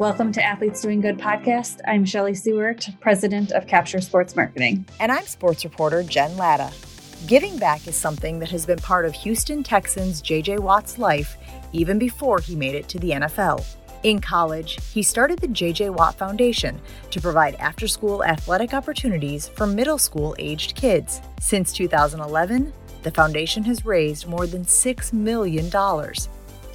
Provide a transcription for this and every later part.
Welcome to Athletes Doing Good podcast. I'm Shelly Seward, president of Capture Sports Marketing. And I'm sports reporter Jen Lada. Giving back is something that has been part of Houston Texans JJ Watt's life even before he made it to the NFL. In college, he started the JJ Watt Foundation to provide after school athletic opportunities for middle school aged kids. Since 2011, the foundation has raised more than $6 million.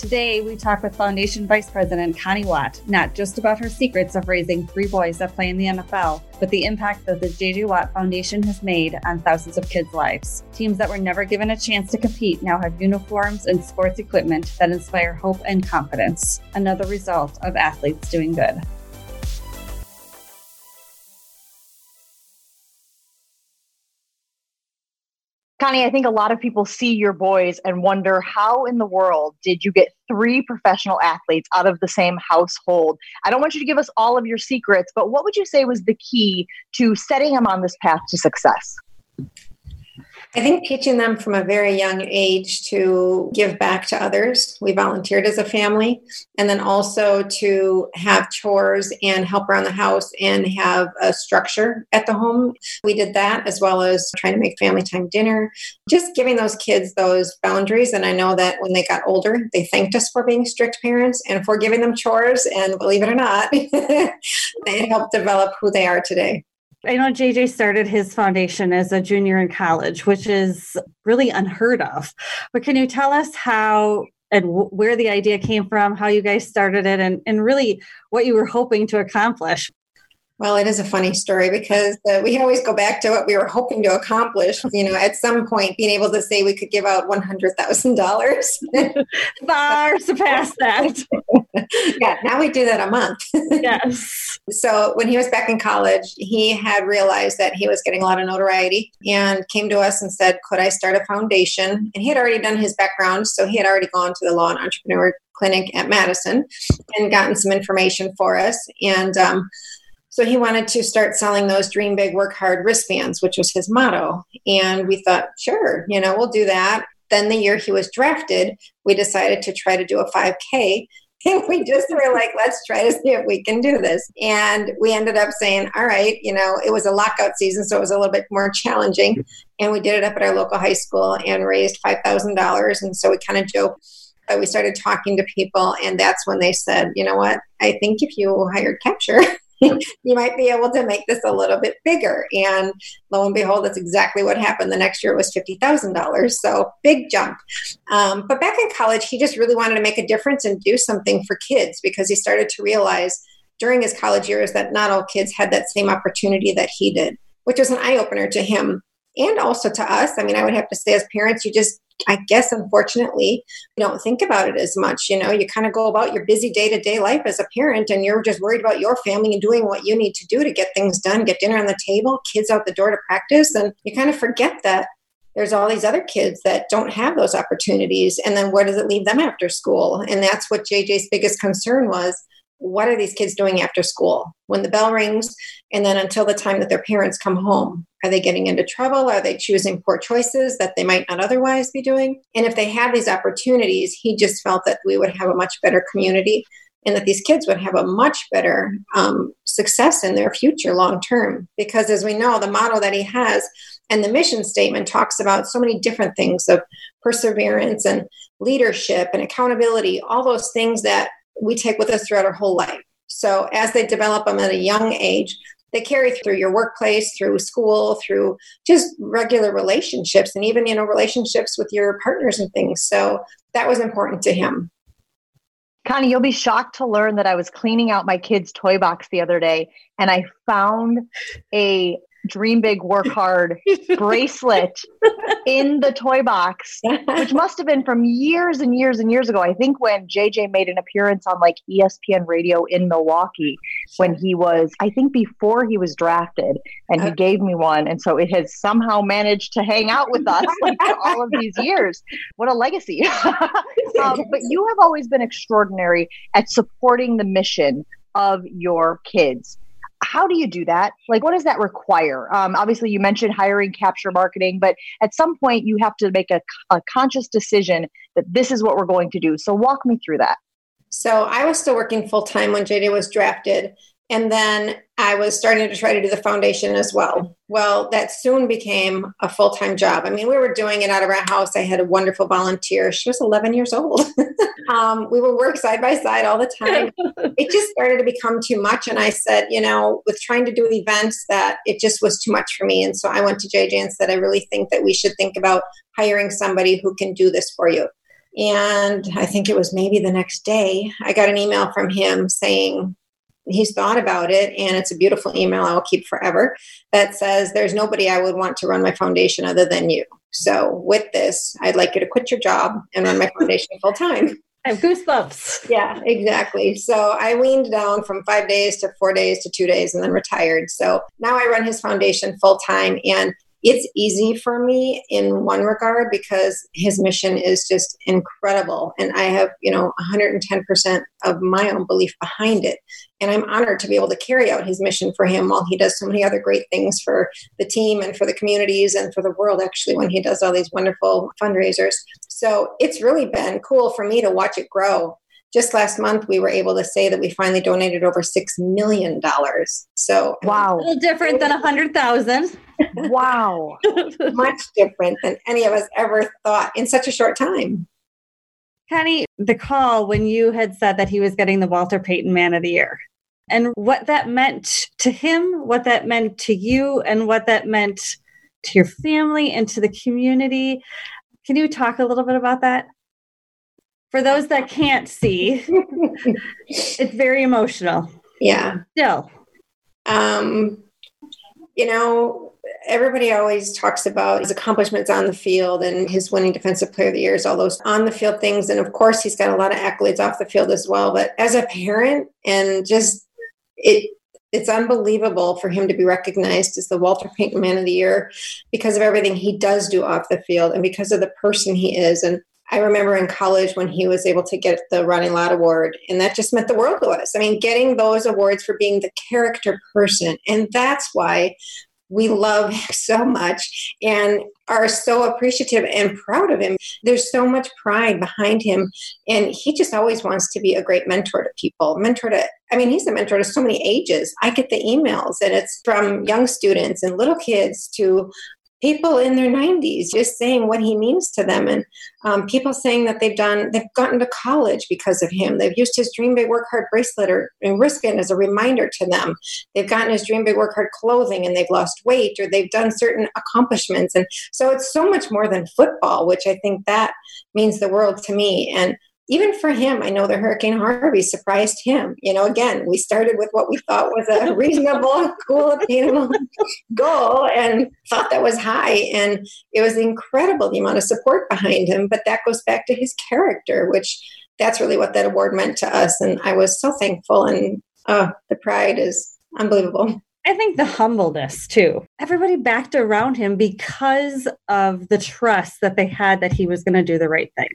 Today, we talk with Foundation Vice President Connie Watt, not just about her secrets of raising three boys that play in the NFL, but the impact that the JJ Watt Foundation has made on thousands of kids' lives. Teams that were never given a chance to compete now have uniforms and sports equipment that inspire hope and confidence. Another result of athletes doing good. Connie, I think a lot of people see your boys and wonder how in the world did you get three professional athletes out of the same household? I don't want you to give us all of your secrets, but what would you say was the key to setting them on this path to success? I think teaching them from a very young age to give back to others. We volunteered as a family, and then also to have chores and help around the house and have a structure at the home. We did that as well as trying to make family time dinner, just giving those kids those boundaries. And I know that when they got older, they thanked us for being strict parents and for giving them chores. And believe it or not, they helped develop who they are today. I know JJ started his foundation as a junior in college, which is really unheard of. But can you tell us how and where the idea came from, how you guys started it, and, and really what you were hoping to accomplish? Well, it is a funny story because uh, we always go back to what we were hoping to accomplish. You know, at some point, being able to say we could give out one hundred thousand dollars, far surpass that. yeah, now we do that a month. yes. So when he was back in college, he had realized that he was getting a lot of notoriety and came to us and said, "Could I start a foundation?" And he had already done his background, so he had already gone to the Law and Entrepreneur Clinic at Madison and gotten some information for us and. Um, so he wanted to start selling those dream big, work hard wristbands, which was his motto. And we thought, sure, you know, we'll do that. Then the year he was drafted, we decided to try to do a 5K. And we just were like, let's try to see if we can do this. And we ended up saying, all right, you know, it was a lockout season, so it was a little bit more challenging. And we did it up at our local high school and raised $5,000. And so we kind of joked that we started talking to people. And that's when they said, you know what, I think if you hired Capture, you might be able to make this a little bit bigger. And lo and behold, that's exactly what happened. The next year it was $50,000. So big jump. Um, but back in college, he just really wanted to make a difference and do something for kids because he started to realize during his college years that not all kids had that same opportunity that he did, which was an eye opener to him and also to us. I mean, I would have to say, as parents, you just I guess unfortunately, we don't think about it as much. You know, you kind of go about your busy day to day life as a parent and you're just worried about your family and doing what you need to do to get things done, get dinner on the table, kids out the door to practice. And you kind of forget that there's all these other kids that don't have those opportunities. And then where does it leave them after school? And that's what JJ's biggest concern was what are these kids doing after school when the bell rings and then until the time that their parents come home are they getting into trouble? Are they choosing poor choices that they might not otherwise be doing? And if they have these opportunities he just felt that we would have a much better community and that these kids would have a much better um, success in their future long term. Because as we know the model that he has and the mission statement talks about so many different things of perseverance and leadership and accountability all those things that we take with us throughout our whole life. So as they develop them at a young age, they carry through your workplace, through school, through just regular relationships, and even you know relationships with your partners and things. So that was important to him. Connie, you'll be shocked to learn that I was cleaning out my kid's toy box the other day and I found a dream big, work hard bracelet in the toy box, which must have been from years and years and years ago. I think when JJ made an appearance on like ESPN radio in Milwaukee when he was, I think before he was drafted, and he gave me one. And so it has somehow managed to hang out with us like all of these years. What a legacy. um, but you have always been extraordinary at supporting the mission of your kids how do you do that? Like, what does that require? Um, obviously, you mentioned hiring capture marketing, but at some point, you have to make a, a conscious decision that this is what we're going to do. So, walk me through that. So I was still working full time when JJ was drafted. And then I was starting to try to do the foundation as well. Well, that soon became a full time job. I mean, we were doing it out of our house. I had a wonderful volunteer. She was 11 years old. um, we would work side by side all the time. it just started to become too much. And I said, you know, with trying to do events, that it just was too much for me. And so I went to JJ and said, I really think that we should think about hiring somebody who can do this for you. And I think it was maybe the next day, I got an email from him saying, he's thought about it and it's a beautiful email i'll keep forever that says there's nobody i would want to run my foundation other than you so with this i'd like you to quit your job and run my foundation full time I have goosebumps. Yeah, exactly. So I weaned down from five days to four days to two days and then retired. So now I run his foundation full time. And it's easy for me in one regard because his mission is just incredible. And i have you know 110% of my own belief behind it. And i'm honored to be able to carry out his mission for him while he does so many other great things for the team and for the communities and for the world actually when he does all these wonderful fundraisers. So it's really been cool for me to watch it grow just last month we were able to say that we finally donated over six million dollars. So wow, a little different than a hundred thousand. wow, much different than any of us ever thought in such a short time. Connie, the call when you had said that he was getting the Walter Payton Man of the Year, and what that meant to him, what that meant to you, and what that meant to your family and to the community. Can you talk a little bit about that? For those that can't see, it's very emotional. Yeah. Still. Um, you know, everybody always talks about his accomplishments on the field and his winning defensive player of the years, all those on the field things. And of course, he's got a lot of accolades off the field as well. But as a parent, and just it, it's unbelievable for him to be recognized as the Walter Payton Man of the Year because of everything he does do off the field and because of the person he is. And I remember in college when he was able to get the Ronnie Lott Award, and that just meant the world to us. I mean, getting those awards for being the character person. And that's why we love him so much and are so appreciative and proud of him. There's so much pride behind him. And he just always wants to be a great mentor to people. Mentor to, I mean, he's a mentor to so many ages. I get the emails, and it's from young students and little kids to people in their 90s just saying what he means to them and um, people saying that they've done they've gotten to college because of him. They've used his dream big work hard bracelet or wristband as a reminder to them. They've gotten his dream big work hard clothing and they've lost weight or they've done certain accomplishments. And so it's so much more than football which i think that means the world to me. And even for him, I know the Hurricane Harvey surprised him. You know, again, we started with what we thought was a reasonable, cool, attainable goal and thought that was high. And it was incredible the amount of support behind him. But that goes back to his character, which that's really what that award meant to us. And I was so thankful. And uh, the pride is unbelievable. I think the humbleness too. Everybody backed around him because of the trust that they had that he was going to do the right thing.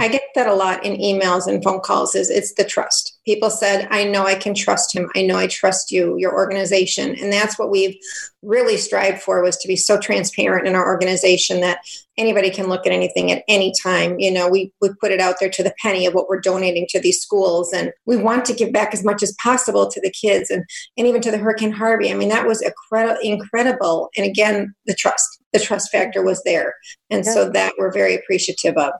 I get that a lot in emails and phone calls is it's the trust. People said, I know I can trust him. I know I trust you, your organization. And that's what we've really strived for was to be so transparent in our organization that anybody can look at anything at any time. You know, we, we put it out there to the penny of what we're donating to these schools. And we want to give back as much as possible to the kids and, and even to the Hurricane Harvey. I mean, that was incredible, incredible. And again, the trust, the trust factor was there. And yeah. so that we're very appreciative of.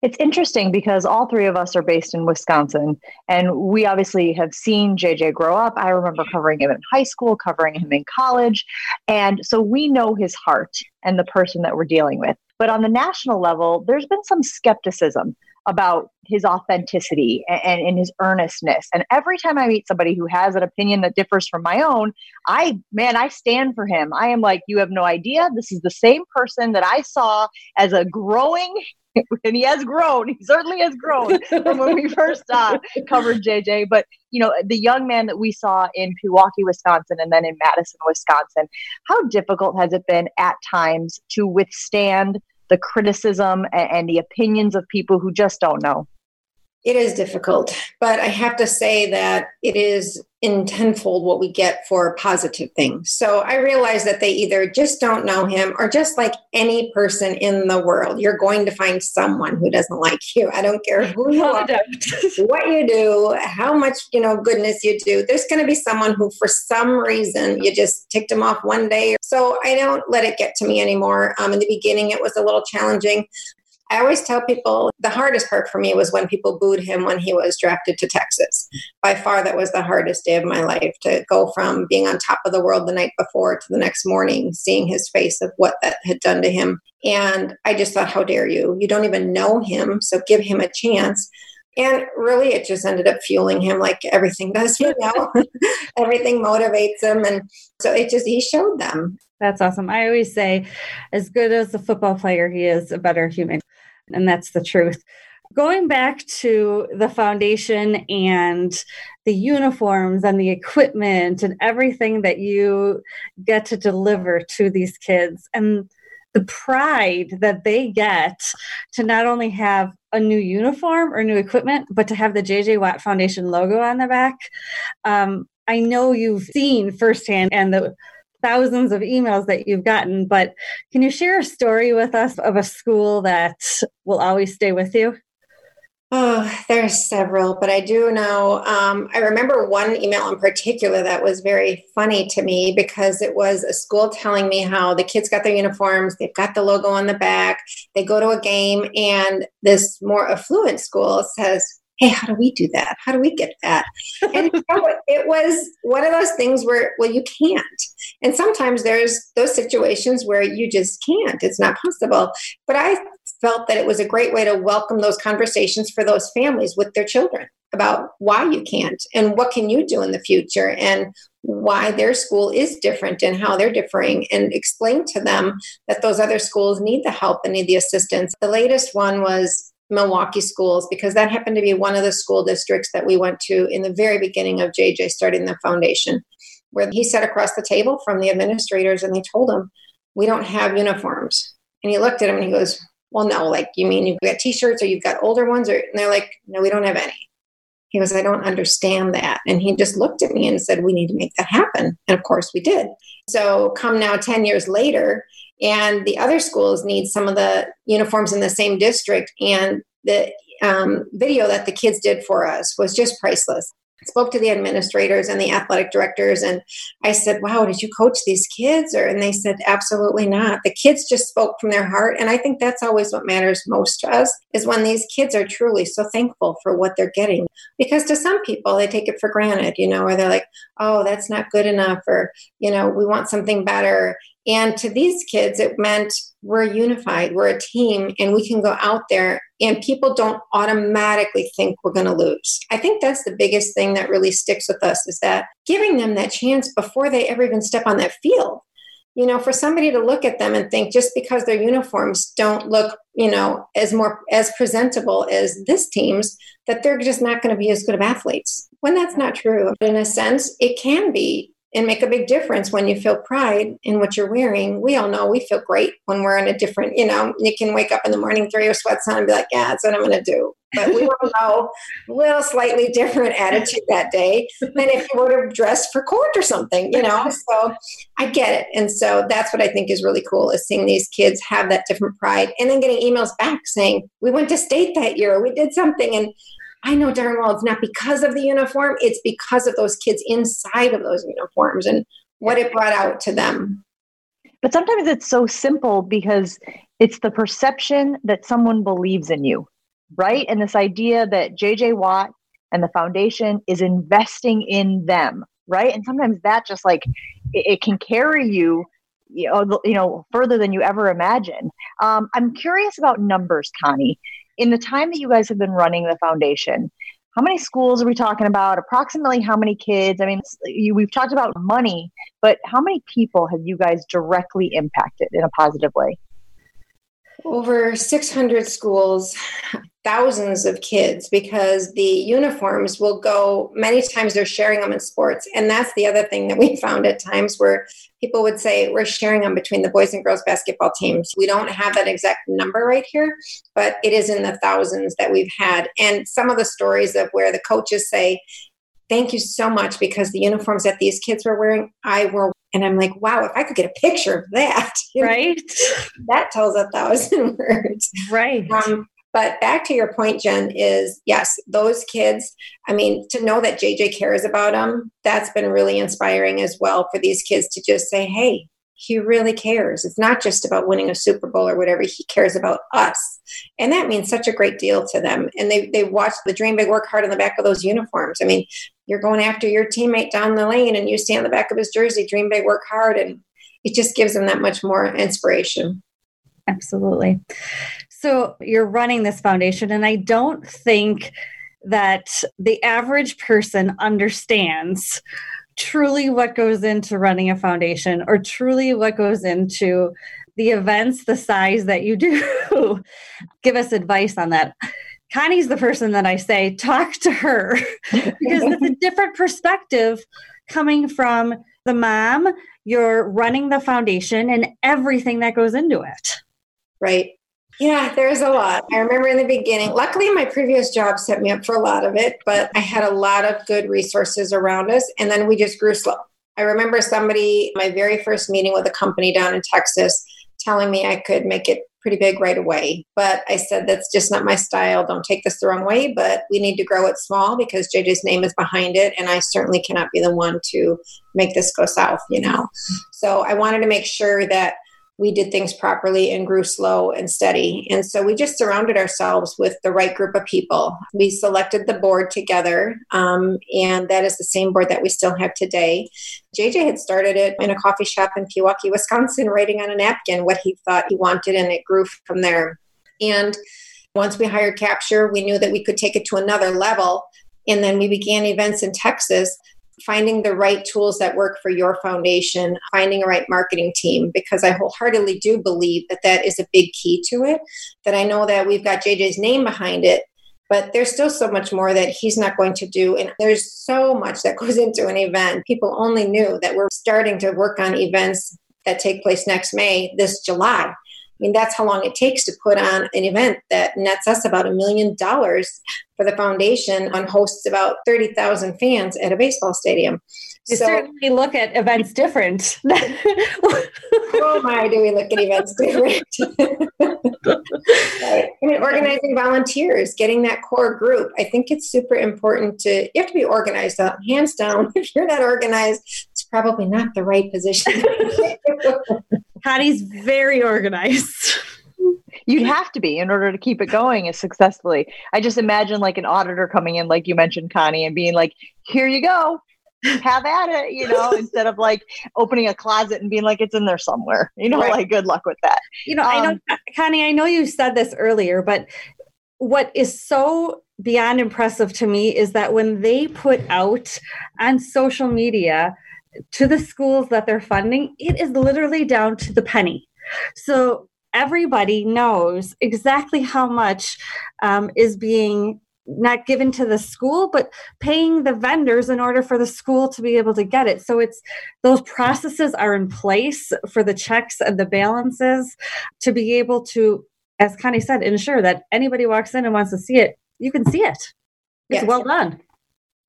It's interesting because all three of us are based in Wisconsin, and we obviously have seen JJ grow up. I remember covering him in high school, covering him in college. And so we know his heart and the person that we're dealing with. But on the national level, there's been some skepticism about his authenticity and, and, his earnestness. And every time I meet somebody who has an opinion that differs from my own, I, man, I stand for him. I am like, you have no idea. This is the same person that I saw as a growing and he has grown. He certainly has grown from when we first uh, covered JJ. But you know, the young man that we saw in Pewaukee, Wisconsin, and then in Madison, Wisconsin, how difficult has it been at times to withstand the criticism and, and the opinions of people who just don't know? It is difficult, but I have to say that it is in tenfold what we get for positive things. So I realize that they either just don't know him or just like any person in the world, you're going to find someone who doesn't like you. I don't care who you are, what you do, how much, you know, goodness you do. There's going to be someone who for some reason you just ticked them off one day. So I don't let it get to me anymore. Um, in the beginning, it was a little challenging, I always tell people the hardest part for me was when people booed him when he was drafted to Texas. By far, that was the hardest day of my life to go from being on top of the world the night before to the next morning, seeing his face of what that had done to him. And I just thought, how dare you? You don't even know him, so give him a chance. And really, it just ended up fueling him like everything does, you know? everything motivates him. And so it just, he showed them. That's awesome. I always say, as good as a football player, he is a better human. And that's the truth. Going back to the foundation and the uniforms and the equipment and everything that you get to deliver to these kids and the pride that they get to not only have a new uniform or new equipment, but to have the JJ Watt Foundation logo on the back. Um, I know you've seen firsthand and the thousands of emails that you've gotten, but can you share a story with us of a school that will always stay with you? Oh, there's several, but I do know. Um, I remember one email in particular that was very funny to me because it was a school telling me how the kids got their uniforms, they've got the logo on the back, they go to a game, and this more affluent school says, hey, how do we do that? How do we get that? And know, it was one of those things where, well, you can't. And sometimes there's those situations where you just can't. It's not possible. But I felt that it was a great way to welcome those conversations for those families with their children about why you can't and what can you do in the future and why their school is different and how they're differing and explain to them that those other schools need the help and need the assistance the latest one was Milwaukee schools because that happened to be one of the school districts that we went to in the very beginning of JJ starting the foundation, where he sat across the table from the administrators and they told him, We don't have uniforms. And he looked at him and he goes, Well, no, like, you mean you've got t shirts or you've got older ones? Or, and they're like, No, we don't have any. He goes, I don't understand that. And he just looked at me and said, We need to make that happen. And of course we did. So, come now 10 years later, and the other schools need some of the uniforms in the same district and the um, video that the kids did for us was just priceless spoke to the administrators and the athletic directors and i said wow did you coach these kids? Or and they said absolutely not. The kids just spoke from their heart and i think that's always what matters most to us is when these kids are truly so thankful for what they're getting. Because to some people they take it for granted you know or they're like oh that's not good enough or you know we want something better. And to these kids it meant we're unified we're a team and we can go out there and people don't automatically think we're going to lose. I think that's the biggest thing that really sticks with us is that giving them that chance before they ever even step on that field. You know, for somebody to look at them and think just because their uniforms don't look, you know, as more as presentable as this team's, that they're just not going to be as good of athletes. When that's not true. In a sense, it can be and make a big difference when you feel pride in what you're wearing. We all know we feel great when we're in a different, you know, you can wake up in the morning, throw your sweats on, and be like, yeah, that's what I'm going to do. But we all know a little slightly different attitude that day than if you were to dress for court or something, you know. So I get it. And so that's what I think is really cool is seeing these kids have that different pride and then getting emails back saying, we went to state that year, we did something. And I know darn well it's not because of the uniform, it's because of those kids inside of those uniforms and what it brought out to them. But sometimes it's so simple because it's the perception that someone believes in you, right? And this idea that JJ Watt and the foundation is investing in them, right? And sometimes that just like it, it can carry you you know, you know further than you ever imagine. Um, I'm curious about numbers, Connie in the time that you guys have been running the foundation, how many schools are we talking about? Approximately how many kids? I mean, you, we've talked about money, but how many people have you guys directly impacted in a positive way? Over 600 schools. Thousands of kids because the uniforms will go many times they're sharing them in sports. And that's the other thing that we found at times where people would say we're sharing them between the boys and girls basketball teams. We don't have that exact number right here but it is in the thousands that we've had. And some of the stories of where the coaches say thank you so much because the uniforms that these kids were wearing i wore and i'm like wow if i could get a picture of that right. That tells a thousand words. Right. Um, but back to your point, Jen, is yes, those kids, I mean, to know that JJ cares about them, that's been really inspiring as well for these kids to just say, hey, he really cares. It's not just about winning a Super Bowl or whatever. He cares about us. And that means such a great deal to them. And they, they watch the dream big work hard on the back of those uniforms. I mean, you're going after your teammate down the lane and you see on the back of his jersey, dream big work hard. And it just gives them that much more inspiration. Absolutely. So you're running this foundation, and I don't think that the average person understands truly what goes into running a foundation or truly what goes into the events the size that you do. Give us advice on that. Connie's the person that I say talk to her because it's a different perspective coming from the mom. You're running the foundation and everything that goes into it. Right. Yeah, there's a lot. I remember in the beginning, luckily, my previous job set me up for a lot of it, but I had a lot of good resources around us. And then we just grew slow. I remember somebody, my very first meeting with a company down in Texas, telling me I could make it pretty big right away. But I said, that's just not my style. Don't take this the wrong way, but we need to grow it small because JJ's name is behind it. And I certainly cannot be the one to make this go south, you know? So I wanted to make sure that we did things properly and grew slow and steady. And so we just surrounded ourselves with the right group of people. We selected the board together, um, and that is the same board that we still have today. JJ had started it in a coffee shop in Pewaukee, Wisconsin, writing on a napkin what he thought he wanted, and it grew from there. And once we hired Capture, we knew that we could take it to another level. And then we began events in Texas finding the right tools that work for your foundation, finding a right marketing team, because I wholeheartedly do believe that that is a big key to it. That I know that we've got JJ's name behind it, but there's still so much more that he's not going to do. And there's so much that goes into an event. People only knew that we're starting to work on events that take place next May, this July. I mean, that's how long it takes to put on an event that nets us about a million dollars for the foundation and hosts about 30,000 fans at a baseball stadium. You so, certainly look at events different. oh my, do we look at events different? right. I mean, organizing volunteers, getting that core group. I think it's super important to, you have to be organized, hands down. If you're not organized, it's probably not the right position. Connie's very organized. You'd have to be in order to keep it going as successfully. I just imagine like an auditor coming in, like you mentioned, Connie, and being like, here you go. Have at it, you know, instead of like opening a closet and being like it's in there somewhere. You know, right. like good luck with that. You know, um, I know um, Connie, I know you said this earlier, but what is so beyond impressive to me is that when they put out on social media to the schools that they're funding, it is literally down to the penny. So everybody knows exactly how much um, is being not given to the school but paying the vendors in order for the school to be able to get it so it's those processes are in place for the checks and the balances to be able to as connie said ensure that anybody walks in and wants to see it you can see it it's yes. well done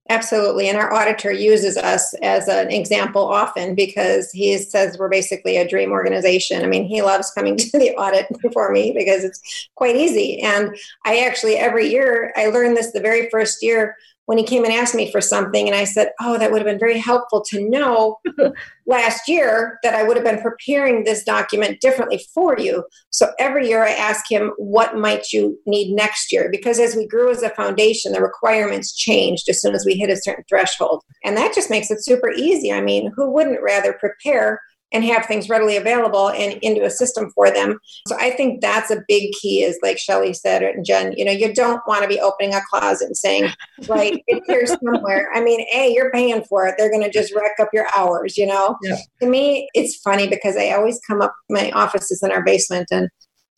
Absolutely. And our auditor uses us as an example often because he says we're basically a dream organization. I mean, he loves coming to the audit for me because it's quite easy. And I actually, every year, I learned this the very first year when he came and asked me for something and i said oh that would have been very helpful to know last year that i would have been preparing this document differently for you. So every year i ask him what might you need next year? Because as we grew as a foundation the requirements changed as soon as we hit a certain threshold. And that just makes it super easy. I mean who wouldn't rather prepare and have things readily available and into a system for them. So I think that's a big key is like Shelly said and Jen, you know, you don't want to be opening a closet and saying, right, it's here somewhere. I mean, A, you're paying for it. They're gonna just rack up your hours, you know? Yeah. To me, it's funny because I always come up my office is in our basement and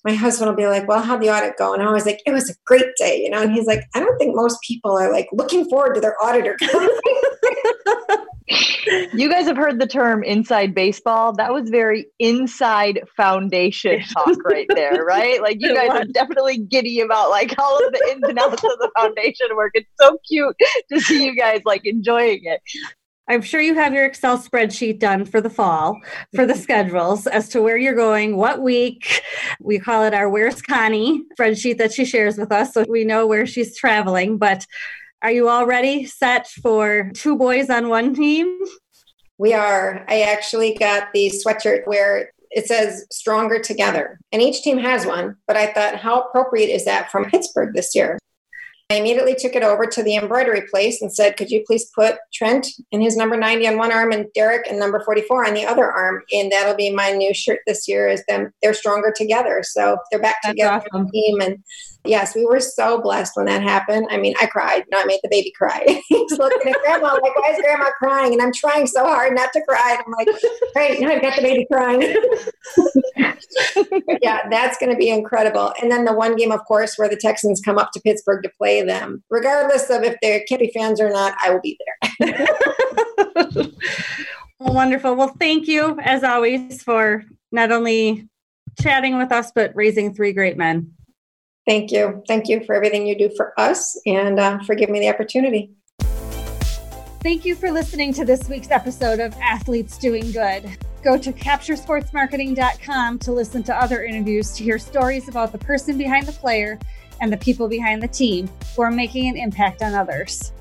my husband will be like, Well, how'd the audit go? And I was like, It was a great day, you know? And he's like, I don't think most people are like looking forward to their auditor coming. you guys have heard the term inside baseball. That was very inside foundation talk right there, right? Like you guys are definitely giddy about like all of the ins and outs of the foundation work. It's so cute to see you guys like enjoying it. I'm sure you have your Excel spreadsheet done for the fall for the schedules as to where you're going, what week. We call it our Where's Connie spreadsheet that she shares with us so we know where she's traveling. But are you all ready, set for two boys on one team? We are. I actually got the sweatshirt where it says stronger together. And each team has one, but I thought, how appropriate is that from Pittsburgh this year? I immediately took it over to the embroidery place and said, Could you please put Trent and his number 90 on one arm and Derek and number 44 on the other arm? And that'll be my new shirt this year is them they're stronger together. So they're back That's together awesome. team. And yes, we were so blessed when that happened. I mean, I cried. Know, I made the baby cry. He's looking at grandma like, why is grandma crying? And I'm trying so hard not to cry. And I'm like, right, now I've got the baby crying. yeah, that's going to be incredible. And then the one game, of course, where the Texans come up to Pittsburgh to play them. Regardless of if they're Kippy fans or not, I will be there. well, wonderful. Well, thank you, as always, for not only chatting with us, but raising three great men. Thank you. Thank you for everything you do for us and uh, for giving me the opportunity. Thank you for listening to this week's episode of Athletes Doing Good. Go to capturesportsmarketing.com to listen to other interviews to hear stories about the person behind the player and the people behind the team who are making an impact on others.